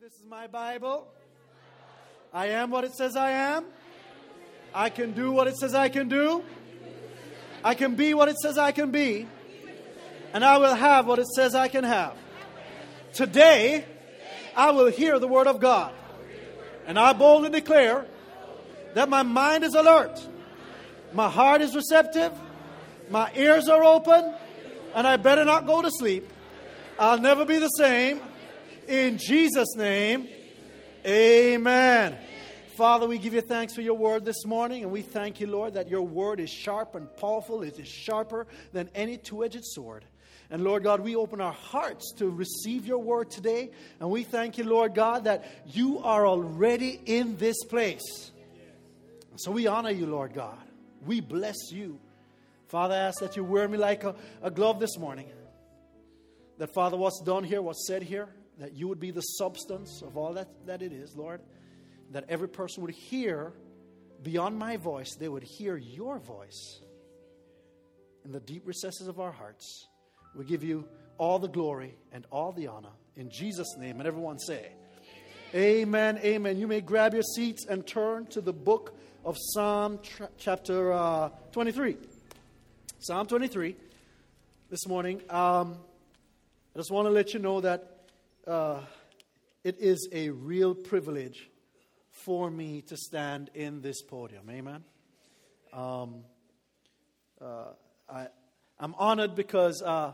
This is my Bible. I am what it says I am. I can do what it says I can do. I can be what it says I can be. And I will have what it says I can have. Today, I will hear the word of God. And I boldly declare that my mind is alert, my heart is receptive, my ears are open, and I better not go to sleep. I'll never be the same. In Jesus' name, amen. Father, we give you thanks for your word this morning, and we thank you, Lord, that your word is sharp and powerful. It is sharper than any two edged sword. And Lord God, we open our hearts to receive your word today. And we thank you, Lord God, that you are already in this place. So we honor you, Lord God. We bless you. Father, I ask that you wear me like a, a glove this morning. That, Father, what's done here, what's said here, that you would be the substance of all that, that it is, Lord. That every person would hear beyond my voice, they would hear your voice in the deep recesses of our hearts. We give you all the glory and all the honor in Jesus' name. And everyone say, Amen, amen. You may grab your seats and turn to the book of Psalm tra- chapter uh, 23. Psalm 23 this morning. Um, I just want to let you know that uh, it is a real privilege for me to stand in this podium. Amen. Um, uh, I, I'm honored because uh,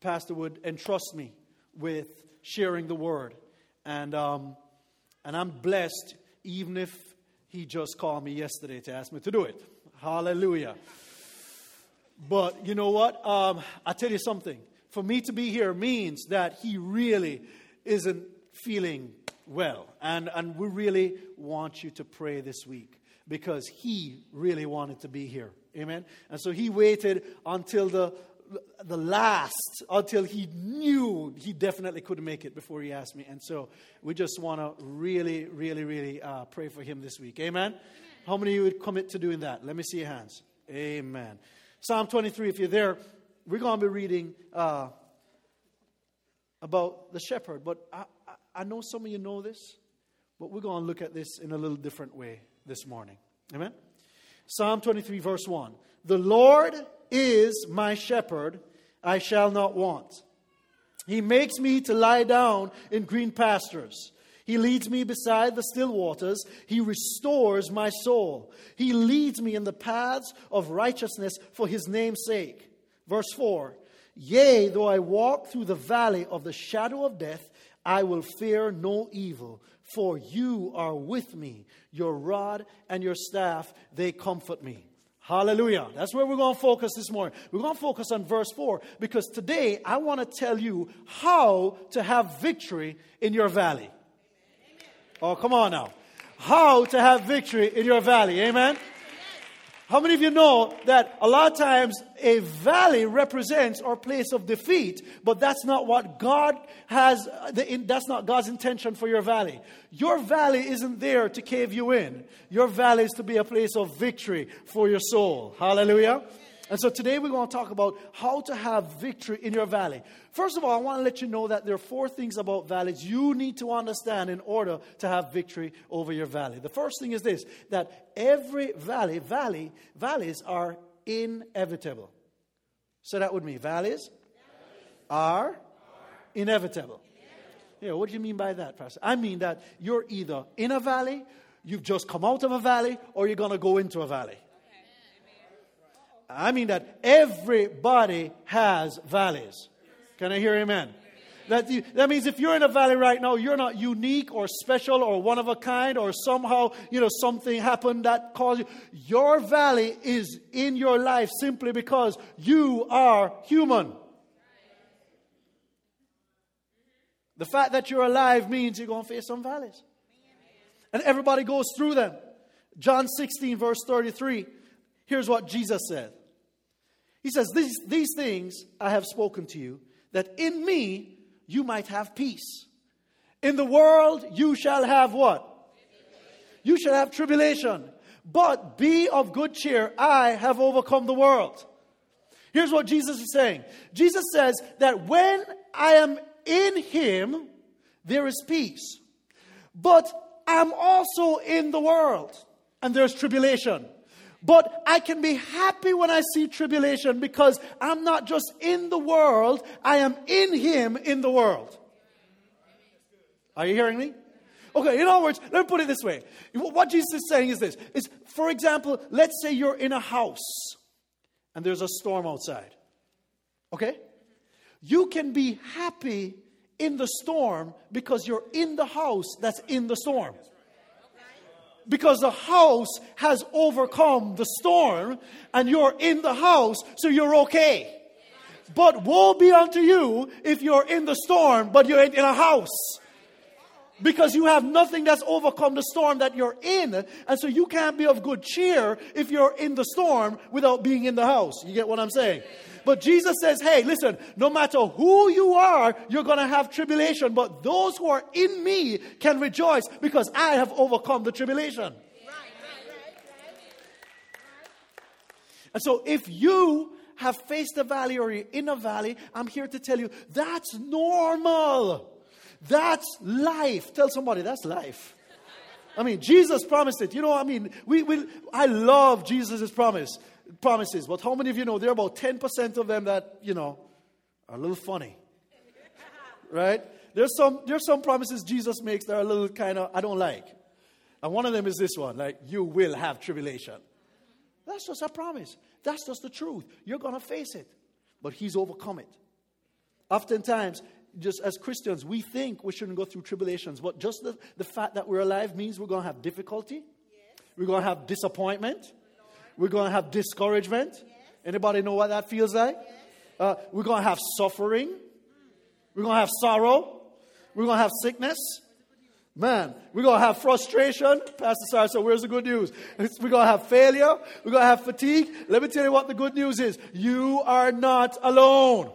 Pastor would entrust me with sharing the word. And, um, and I'm blessed even if he just called me yesterday to ask me to do it. Hallelujah. But you know what? Um, I tell you something. For me to be here means that he really isn't feeling well. And, and we really want you to pray this week because he really wanted to be here. Amen. And so he waited until the the last until he knew he definitely couldn't make it before he asked me. And so we just want to really, really, really uh, pray for him this week. Amen? Amen? How many of you would commit to doing that? Let me see your hands. Amen. Psalm 23, if you're there, we're going to be reading uh, about the shepherd. But I, I know some of you know this, but we're going to look at this in a little different way this morning. Amen? Psalm 23, verse 1. The Lord is my shepherd, I shall not want. He makes me to lie down in green pastures. He leads me beside the still waters. He restores my soul. He leads me in the paths of righteousness for his name's sake. Verse 4 Yea, though I walk through the valley of the shadow of death, I will fear no evil, for you are with me. Your rod and your staff, they comfort me. Hallelujah. That's where we're going to focus this morning. We're going to focus on verse 4 because today I want to tell you how to have victory in your valley. Oh, come on now. How to have victory in your valley. Amen. How many of you know that a lot of times a valley represents our place of defeat, but that's not what God has, that's not God's intention for your valley. Your valley isn't there to cave you in. Your valley is to be a place of victory for your soul. Hallelujah. And so today we're going to talk about how to have victory in your valley. First of all, I want to let you know that there are four things about valleys you need to understand in order to have victory over your valley. The first thing is this that every valley, valley, valleys are inevitable. So that would mean valleys are inevitable. Yeah, what do you mean by that, Pastor? I mean that you're either in a valley, you've just come out of a valley, or you're going to go into a valley. I mean that everybody has valleys. Can I hear amen? That, that means if you're in a valley right now, you're not unique or special or one of a kind or somehow, you know, something happened that caused you. Your valley is in your life simply because you are human. The fact that you're alive means you're going to face some valleys. And everybody goes through them. John 16, verse 33. Here's what Jesus said he says, these, these things I have spoken to you, that in me you might have peace. In the world you shall have what? You shall have tribulation. But be of good cheer. I have overcome the world. Here's what Jesus is saying Jesus says that when I am in Him, there is peace. But I'm also in the world, and there's tribulation. But I can be happy when I see tribulation because I'm not just in the world, I am in Him in the world. Are you hearing me? Okay, in other words, let me put it this way. What Jesus is saying is this is, for example, let's say you're in a house and there's a storm outside. Okay? You can be happy in the storm because you're in the house that's in the storm. Because the house has overcome the storm and you're in the house, so you're okay. But woe be unto you if you're in the storm, but you're in a house because you have nothing that's overcome the storm that you're in. And so you can't be of good cheer if you're in the storm without being in the house. You get what I'm saying? But Jesus says, hey, listen, no matter who you are, you're going to have tribulation. But those who are in me can rejoice because I have overcome the tribulation. And so if you have faced a valley or you're in a valley, I'm here to tell you that's normal. That's life. Tell somebody that's life. I mean, Jesus promised it. You know, I mean, we, we I love Jesus' promise promises, but how many of you know there are about 10% of them that, you know, are a little funny? Right? There's some, there's some promises Jesus makes that are a little kind of, I don't like. And one of them is this one, like, you will have tribulation. That's just a promise. That's just the truth. You're going to face it. But He's overcome it. Oftentimes, just as Christians, we think we shouldn't go through tribulations, but just the, the fact that we're alive means we're going to have difficulty, yes. we're going to have disappointment. We're going to have discouragement. Yes. Anybody know what that feels like? Yes. Uh, we're going to have suffering, we're going to have sorrow, we're going to have sickness. Man, we're going to have frustration. Pastor Sarah said, Where's the good news? We're going to have failure. We're going to have fatigue. Let me tell you what the good news is. You are not alone.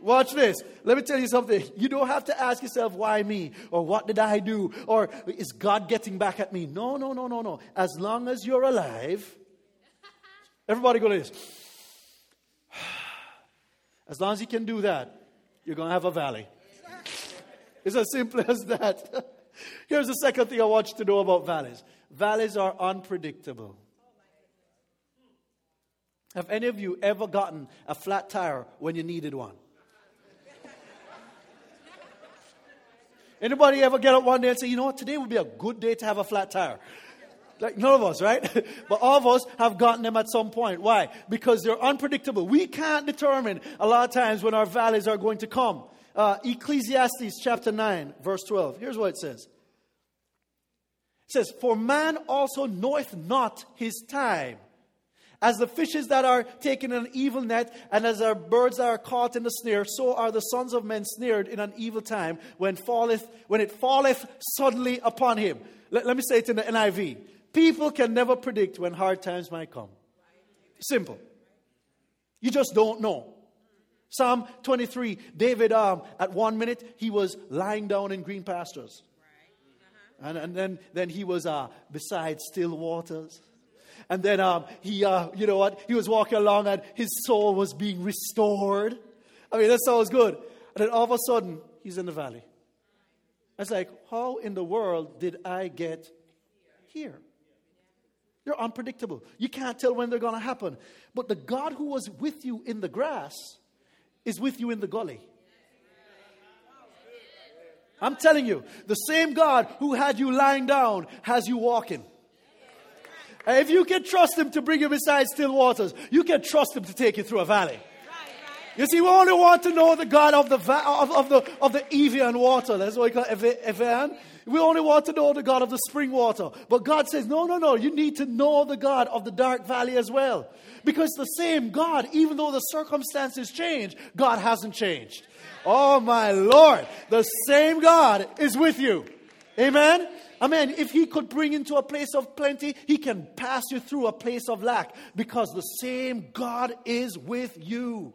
Watch this. Let me tell you something. You don't have to ask yourself, why me? Or what did I do? Or is God getting back at me? No, no, no, no, no. As long as you're alive, everybody go like this. As long as you can do that, you're going to have a valley. It's as simple as that. Here's the second thing I want you to know about valleys valleys are unpredictable. Have any of you ever gotten a flat tire when you needed one? Anybody ever get up one day and say, you know what, today would be a good day to have a flat tire? Like none of us, right? but all of us have gotten them at some point. Why? Because they're unpredictable. We can't determine a lot of times when our valleys are going to come. Uh, Ecclesiastes chapter 9, verse 12. Here's what it says. It says, For man also knoweth not his time. As the fishes that are taken in an evil net, and as our birds that are caught in the snare, so are the sons of men snared in an evil time when falleth, when it falleth suddenly upon him. Let, let me say it in the NIV. People can never predict when hard times might come. Simple. You just don't know. Psalm 23, David, um, at one minute, he was lying down in green pastures. And, and then, then he was uh, beside still waters. And then um, he, uh, you know what? He was walking along and his soul was being restored. I mean, that sounds good. And then all of a sudden, he's in the valley. It's like, how in the world did I get here? They're unpredictable. You can't tell when they're going to happen. But the God who was with you in the grass is with you in the gully. I'm telling you, the same God who had you lying down has you walking. If you can trust Him to bring you beside still waters, you can trust Him to take you through a valley. You see, we only want to know the God of the, of, of the, of the Evian water. That's what we call Evian. We only want to know the God of the spring water. But God says, no, no, no. You need to know the God of the dark valley as well. Because the same God, even though the circumstances change, God hasn't changed. Oh, my Lord. The same God is with you. Amen? Amen. If he could bring into a place of plenty, he can pass you through a place of lack because the same God is with you.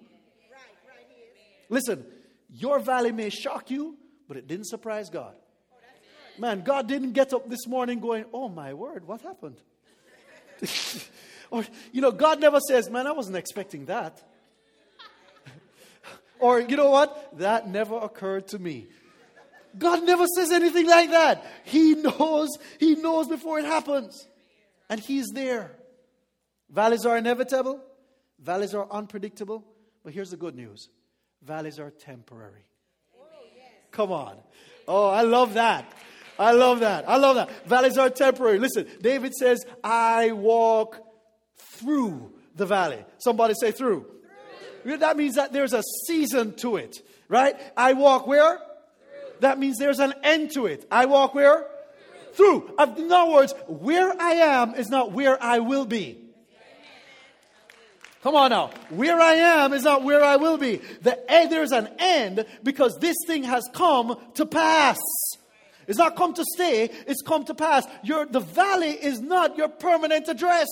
Listen, your valley may shock you, but it didn't surprise God. Man, God didn't get up this morning going, Oh my word, what happened? or, you know, God never says, Man, I wasn't expecting that. or, you know what? That never occurred to me. God never says anything like that. He knows, He knows before it happens. And He's there. Valleys are inevitable, valleys are unpredictable. But here's the good news valleys are temporary. Come on. Oh, I love that. I love that. I love that. Valleys are temporary. Listen, David says, I walk through the valley. Somebody say through. through. That means that there's a season to it, right? I walk where? Through. That means there's an end to it. I walk where? Through. through. In other words, where I am is not where I will be. Come on now. Where I am is not where I will be. The, eh, there's an end because this thing has come to pass. It's not come to stay, it's come to pass. Your, the valley is not your permanent address.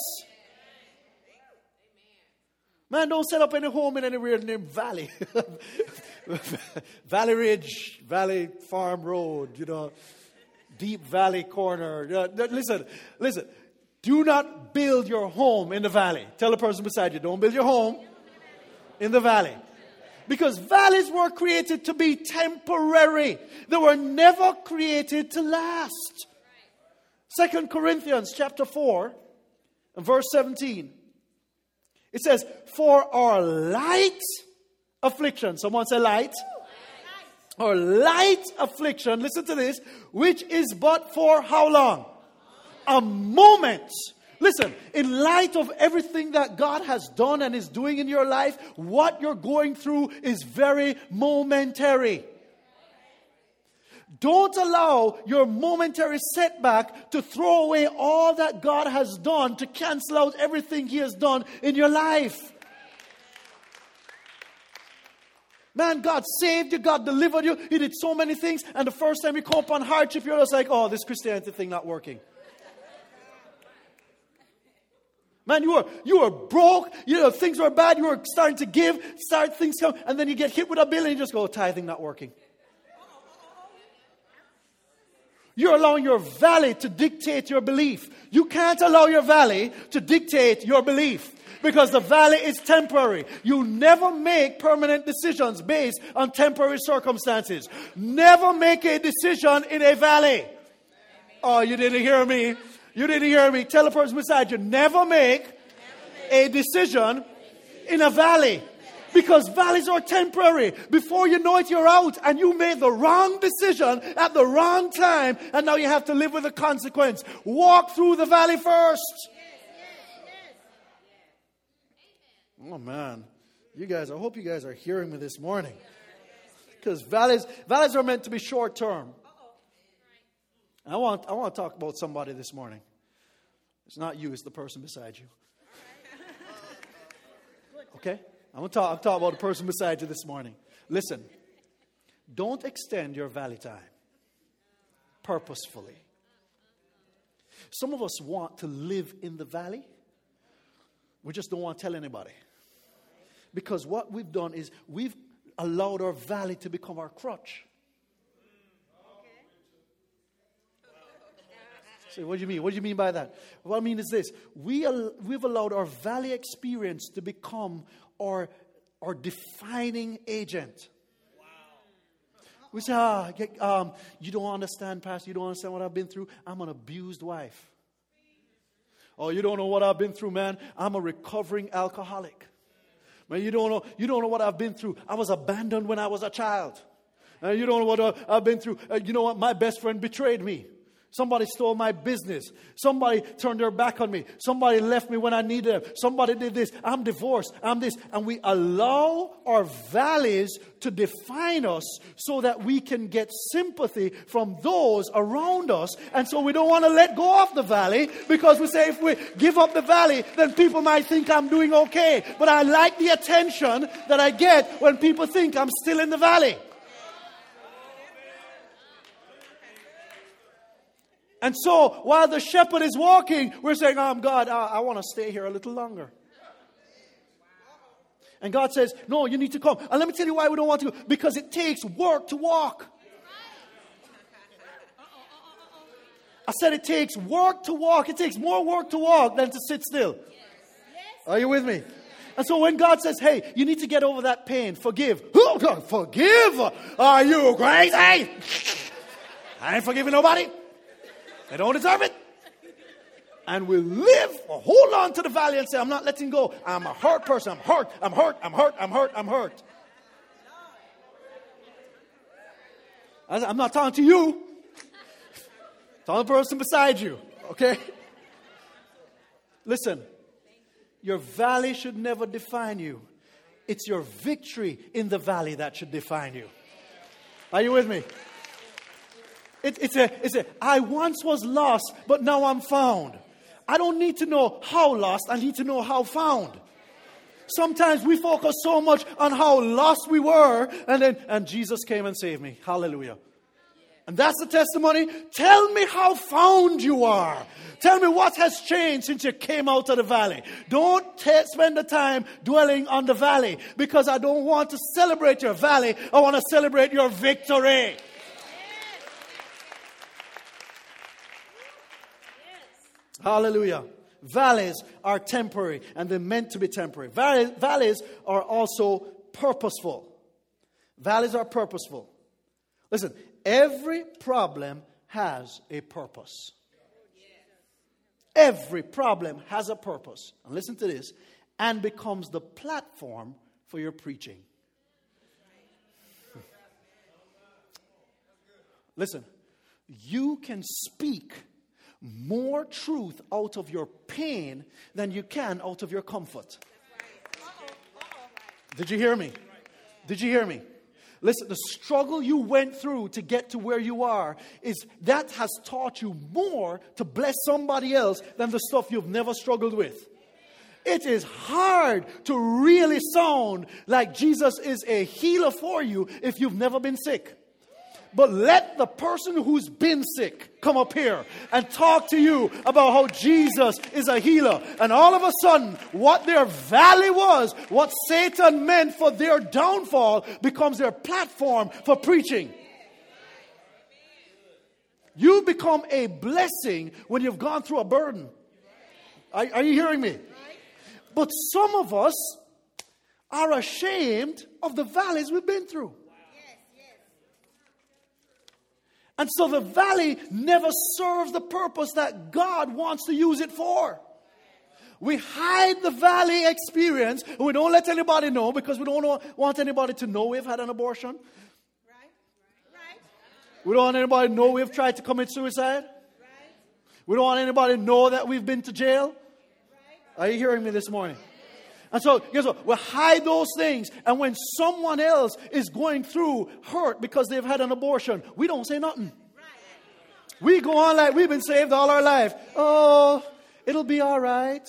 Man, don't set up any home in anywhere named Valley. valley Ridge, Valley Farm Road, you know, Deep Valley Corner. Listen, listen. Do not build your home in the valley. Tell the person beside you, don't build your home in the valley. Because valleys were created to be temporary. They were never created to last. Second Corinthians chapter 4 and verse 17. It says, For our light affliction, someone say light. Or light affliction, listen to this, which is but for how long? A moment Listen, in light of everything that God has done and is doing in your life, what you're going through is very momentary. Don't allow your momentary setback to throw away all that God has done, to cancel out everything He has done in your life. Man, God saved you, God delivered you, He did so many things, and the first time you come upon hardship, you're just like, oh, this Christianity thing not working. Man, you are you are broke. You know things are bad. You are starting to give. Start things come, and then you get hit with a bill, and you just go, oh, "Tithing not working." You're allowing your valley to dictate your belief. You can't allow your valley to dictate your belief because the valley is temporary. You never make permanent decisions based on temporary circumstances. Never make a decision in a valley. Oh, you didn't hear me. You didn't hear me. Tell the person beside you never make a decision in a valley. Because valleys are temporary. Before you know it, you're out and you made the wrong decision at the wrong time, and now you have to live with the consequence. Walk through the valley first. Oh man, you guys, I hope you guys are hearing me this morning. Because valleys, valleys are meant to be short term. I want, I want to talk about somebody this morning. It's not you, it's the person beside you. Okay? I'm going to talk, talk about the person beside you this morning. Listen, don't extend your valley time purposefully. Some of us want to live in the valley, we just don't want to tell anybody. Because what we've done is we've allowed our valley to become our crutch. Say, what do you mean? What do you mean by that? What I mean is this we, we've allowed our valley experience to become our, our defining agent. We say, ah, um, you don't understand, Pastor. You don't understand what I've been through. I'm an abused wife. Oh, you don't know what I've been through, man. I'm a recovering alcoholic. Man, you don't know, you don't know what I've been through. I was abandoned when I was a child. Uh, you don't know what uh, I've been through. Uh, you know what? My best friend betrayed me. Somebody stole my business. Somebody turned their back on me. Somebody left me when I needed them. Somebody did this. I'm divorced. I'm this. And we allow our valleys to define us so that we can get sympathy from those around us. And so we don't want to let go of the valley because we say if we give up the valley, then people might think I'm doing okay. But I like the attention that I get when people think I'm still in the valley. And so while the shepherd is walking, we're saying, Oh, God, I, I want to stay here a little longer. And God says, No, you need to come. And let me tell you why we don't want to. Because it takes work to walk. I said it takes work to walk. It takes more work to walk than to sit still. Are you with me? And so when God says, hey, you need to get over that pain, forgive. God, forgive? Are you crazy? I ain't forgiving nobody. They don't deserve it. And we live or hold on to the valley and say, I'm not letting go. I'm a hurt person. I'm hurt. I'm hurt. I'm hurt. I'm hurt. I'm hurt. I'm not talking to you. To the person beside you. Okay? Listen, your valley should never define you. It's your victory in the valley that should define you. Are you with me? It, it's, a, it's a, I once was lost, but now I'm found. I don't need to know how lost, I need to know how found. Sometimes we focus so much on how lost we were, and then, and Jesus came and saved me. Hallelujah. And that's the testimony. Tell me how found you are. Tell me what has changed since you came out of the valley. Don't t- spend the time dwelling on the valley because I don't want to celebrate your valley. I want to celebrate your victory. Hallelujah. Valleys are temporary and they're meant to be temporary. Valleys are also purposeful. Valleys are purposeful. Listen, every problem has a purpose. Every problem has a purpose. And listen to this and becomes the platform for your preaching. Listen, you can speak more truth out of your pain than you can out of your comfort. Did you hear me? Did you hear me? Listen, the struggle you went through to get to where you are is that has taught you more to bless somebody else than the stuff you've never struggled with. It is hard to really sound like Jesus is a healer for you if you've never been sick. But let the person who's been sick come up here and talk to you about how Jesus is a healer. And all of a sudden, what their valley was, what Satan meant for their downfall, becomes their platform for preaching. You become a blessing when you've gone through a burden. Are, are you hearing me? But some of us are ashamed of the valleys we've been through. And so the valley never serves the purpose that God wants to use it for. We hide the valley experience we don't let anybody know because we don't want anybody to know we've had an abortion. We don't want anybody to know we've tried to commit suicide. We don't want anybody to know that we've been to jail. Are you hearing me this morning? And so, guess what? We hide those things. And when someone else is going through hurt because they've had an abortion, we don't say nothing. We go on like we've been saved all our life. Oh, it'll be all right.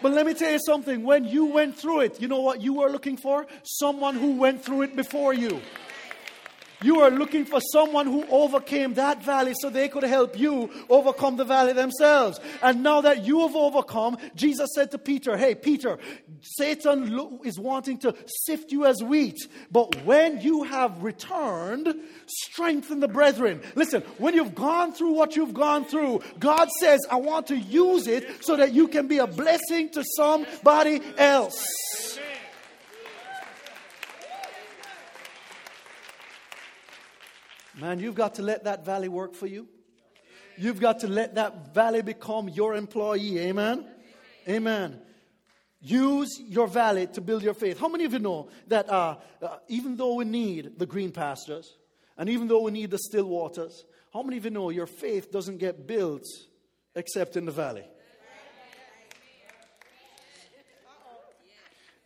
But let me tell you something. When you went through it, you know what you were looking for? Someone who went through it before you. You are looking for someone who overcame that valley so they could help you overcome the valley themselves. And now that you have overcome, Jesus said to Peter, Hey, Peter, Satan is wanting to sift you as wheat. But when you have returned, strengthen the brethren. Listen, when you've gone through what you've gone through, God says, I want to use it so that you can be a blessing to somebody else. Man, you've got to let that valley work for you. You've got to let that valley become your employee. Amen? Amen. Use your valley to build your faith. How many of you know that uh, uh, even though we need the green pastures and even though we need the still waters, how many of you know your faith doesn't get built except in the valley?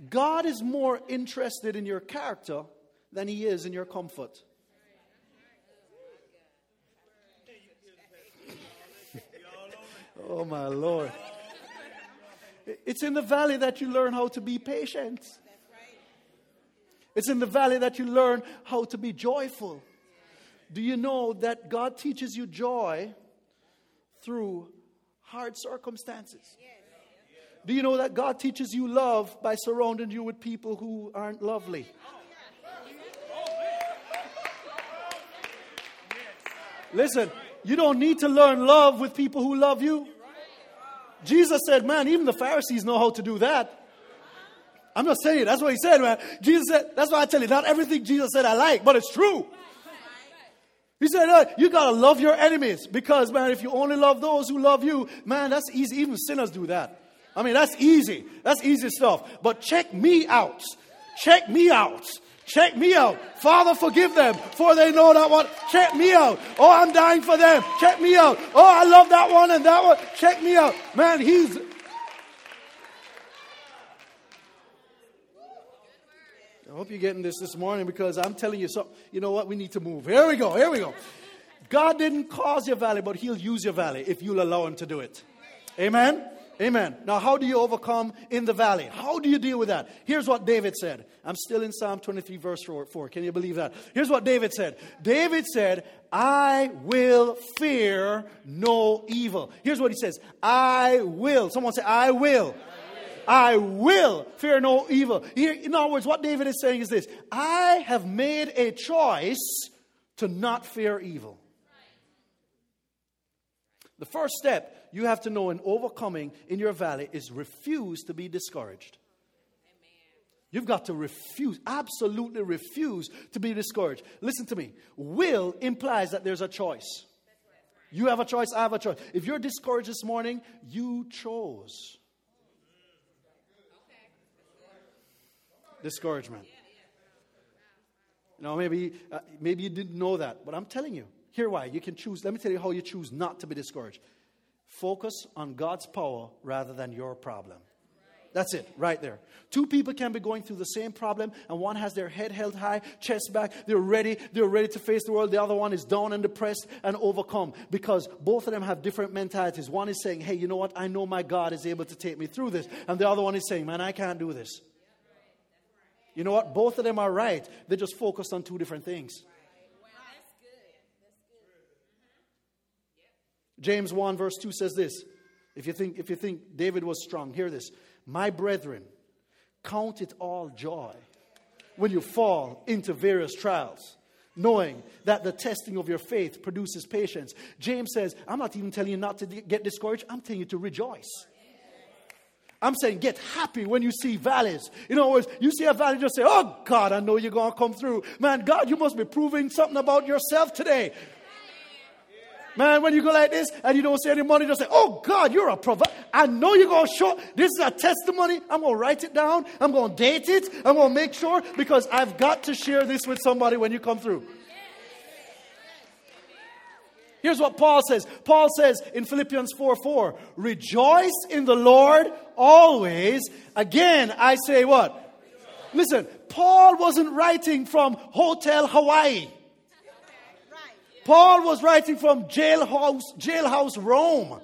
God is more interested in your character than he is in your comfort. Oh, my Lord. It's in the valley that you learn how to be patient. It's in the valley that you learn how to be joyful. Do you know that God teaches you joy through hard circumstances? Do you know that God teaches you love by surrounding you with people who aren't lovely? Listen, you don't need to learn love with people who love you. Jesus said, man, even the Pharisees know how to do that. I'm not saying it. That's what he said, man. Jesus said, that's why I tell you, not everything Jesus said I like, but it's true. He said, You got to love your enemies because, man, if you only love those who love you, man, that's easy. Even sinners do that. I mean, that's easy. That's easy stuff. But check me out. Check me out. Check me out. Father, forgive them, for they know not what. Check me out. Oh, I'm dying for them. Check me out. Oh, I love that one and that one. Check me out. Man, he's. I hope you're getting this this morning because I'm telling you something. You know what? We need to move. Here we go. Here we go. God didn't cause your valley, but He'll use your valley if you'll allow Him to do it. Amen? Amen. Now, how do you overcome in the valley? How do you deal with that? Here's what David said. I'm still in Psalm 23, verse 4. Can you believe that? Here's what David said David said, I will fear no evil. Here's what he says I will. Someone say, I will. I will fear no evil. Here, in other words, what David is saying is this I have made a choice to not fear evil. The first step you have to know in overcoming in your valley is refuse to be discouraged. You've got to refuse, absolutely refuse to be discouraged. Listen to me. Will implies that there's a choice. You have a choice, I have a choice. If you're discouraged this morning, you chose. Discouragement. You know, maybe, uh, maybe you didn't know that, but I'm telling you. Here why. You can choose. Let me tell you how you choose not to be discouraged. Focus on God's power rather than your problem. That's it, right there. Two people can be going through the same problem, and one has their head held high, chest back, they're ready, they're ready to face the world. The other one is down and depressed and overcome because both of them have different mentalities. One is saying, Hey, you know what? I know my God is able to take me through this. And the other one is saying, Man, I can't do this. You know what? Both of them are right. They're just focused on two different things. James 1, verse 2 says this. If you think, if you think David was strong, hear this. My brethren, count it all joy when you fall into various trials, knowing that the testing of your faith produces patience. James says, I'm not even telling you not to get discouraged, I'm telling you to rejoice. I'm saying get happy when you see valleys. In other words, you see a valley, just say, Oh God, I know you're going to come through. Man, God, you must be proving something about yourself today. Man, when you go like this and you don't see any money, just say, Oh God, you're a provider. I know you're going to show. This is a testimony. I'm going to write it down. I'm going to date it. I'm going to make sure because I've got to share this with somebody when you come through. Here's what Paul says. Paul says in Philippians 4 4, rejoice in the Lord always. Again, I say what? Listen, Paul wasn't writing from Hotel Hawaii. Paul was writing from jailhouse, jailhouse Rome.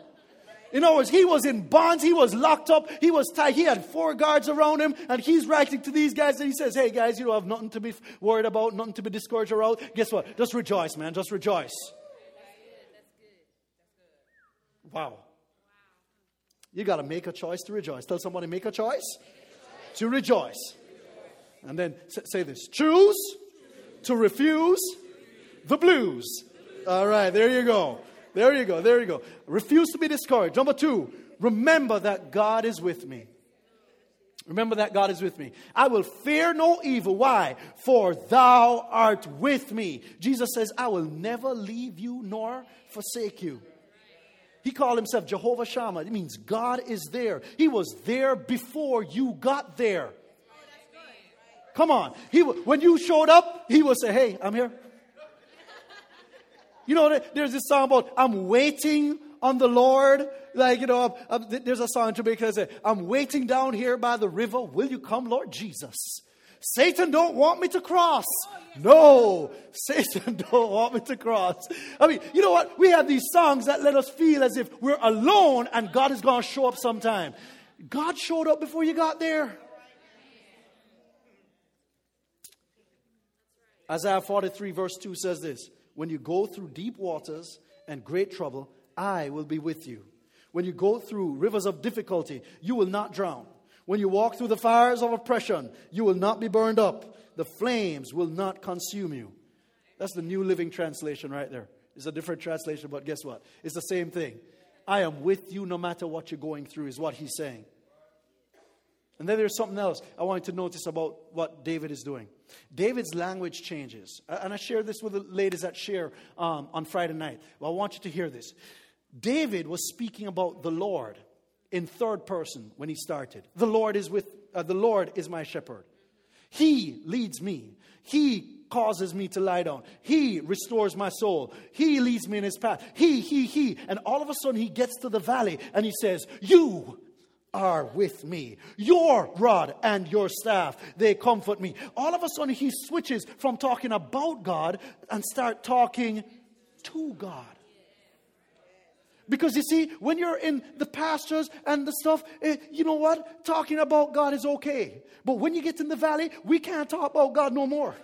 In other words, he was in bonds, he was locked up, he was tied, he had four guards around him, and he's writing to these guys and he says, Hey guys, you don't have nothing to be worried about, nothing to be discouraged about. Guess what? Just rejoice, man. Just rejoice. Wow. You got to make a choice to rejoice. Tell somebody, make a choice to rejoice. And then say this choose to refuse the blues. All right, there you go. There you go. There you go. Refuse to be discouraged. Number two, remember that God is with me. Remember that God is with me. I will fear no evil. Why? For thou art with me. Jesus says, I will never leave you nor forsake you. He called himself Jehovah Shammah. It means God is there. He was there before you got there. Come on. He, when you showed up, he would say, Hey, I'm here. You know, there's this song about, I'm waiting on the Lord. Like, you know, I'm, I'm, there's a song in Jamaica that says, I'm waiting down here by the river. Will you come, Lord Jesus? Satan don't want me to cross. Oh, no, Satan don't want me to cross. I mean, you know what? We have these songs that let us feel as if we're alone and God is going to show up sometime. God showed up before you got there. Isaiah 43, verse 2 says this when you go through deep waters and great trouble, I will be with you. When you go through rivers of difficulty, you will not drown. When you walk through the fires of oppression, you will not be burned up. The flames will not consume you. That's the New Living Translation right there. It's a different translation, but guess what? It's the same thing. I am with you no matter what you're going through, is what he's saying. And then there's something else I want you to notice about what David is doing. David's language changes. And I shared this with the ladies that share um, on Friday night. Well, I want you to hear this. David was speaking about the Lord in third person when he started. The Lord is with uh, the Lord is my shepherd. He leads me. He causes me to lie down. He restores my soul. He leads me in his path. He, he, he. And all of a sudden he gets to the valley and he says, You are with me. Your rod and your staff, they comfort me. All of a sudden he switches from talking about God and start talking to God. Because you see, when you're in the pastures and the stuff, eh, you know what? Talking about God is okay. But when you get in the valley, we can't talk about God no more.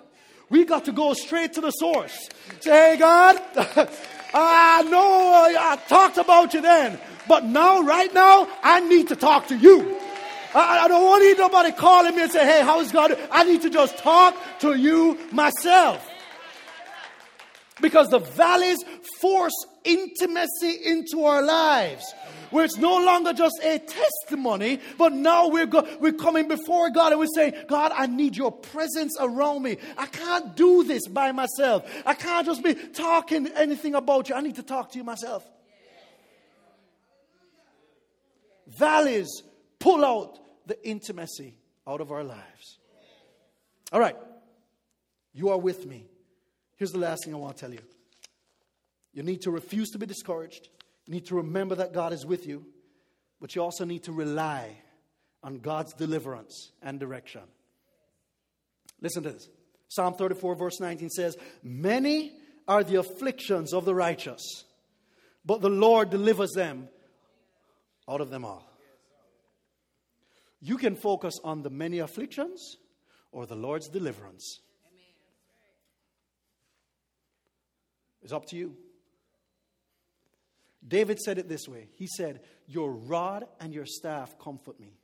We got to go straight to the source. Say, hey, God, I know I talked about you then, but now, right now, I need to talk to you. I, I don't want to nobody calling me and say, hey, how's God? I need to just talk to you myself. Because the valleys force intimacy into our lives. Where it's no longer just a testimony, but now we're, go- we're coming before God and we're saying, God, I need your presence around me. I can't do this by myself. I can't just be talking anything about you. I need to talk to you myself. Valleys pull out the intimacy out of our lives. All right. You are with me. Here's the last thing I want to tell you. You need to refuse to be discouraged. You need to remember that God is with you, but you also need to rely on God's deliverance and direction. Listen to this. Psalm 34, verse 19 says, Many are the afflictions of the righteous, but the Lord delivers them out of them all. You can focus on the many afflictions or the Lord's deliverance. It's up to you. David said it this way He said, Your rod and your staff comfort me.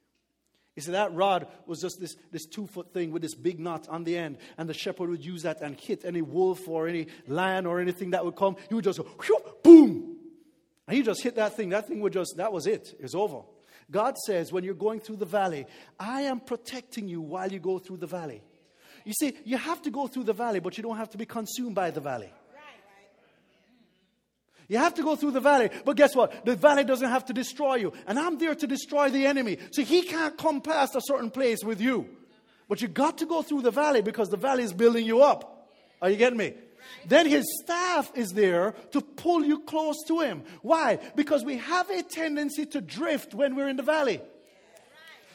He said that rod was just this, this two foot thing with this big knot on the end, and the shepherd would use that and hit any wolf or any lion or anything that would come. He would just go, boom! And he just hit that thing. That thing would just, that was it. It was over. God says, when you're going through the valley, I am protecting you while you go through the valley. You see, you have to go through the valley, but you don't have to be consumed by the valley. You have to go through the valley, but guess what? The valley doesn't have to destroy you. And I'm there to destroy the enemy. So he can't come past a certain place with you. But you got to go through the valley because the valley is building you up. Are you getting me? Then his staff is there to pull you close to him. Why? Because we have a tendency to drift when we're in the valley.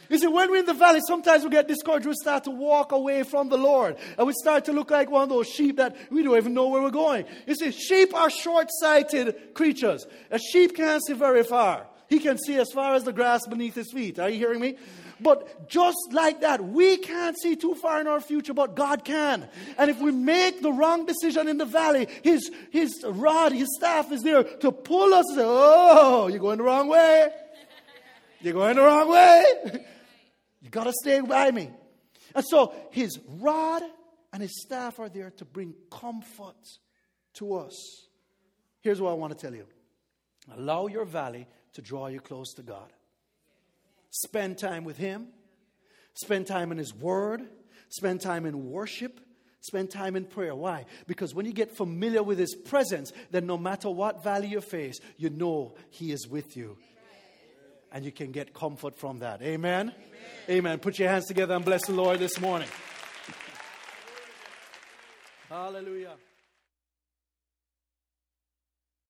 You see, when we're in the valley, sometimes we get discouraged. We start to walk away from the Lord. And we start to look like one of those sheep that we don't even know where we're going. You see, sheep are short sighted creatures. A sheep can't see very far. He can see as far as the grass beneath his feet. Are you hearing me? But just like that, we can't see too far in our future, but God can. And if we make the wrong decision in the valley, his, his rod, his staff is there to pull us. Say, oh, you're going the wrong way. You're going the wrong way. You got to stay by me. And so his rod and his staff are there to bring comfort to us. Here's what I want to tell you allow your valley to draw you close to God. Spend time with him, spend time in his word, spend time in worship. Spend time in prayer. Why? Because when you get familiar with His presence, then no matter what valley you face, you know He is with you. And you can get comfort from that. Amen? Amen. Put your hands together and bless the Lord this morning. Hallelujah.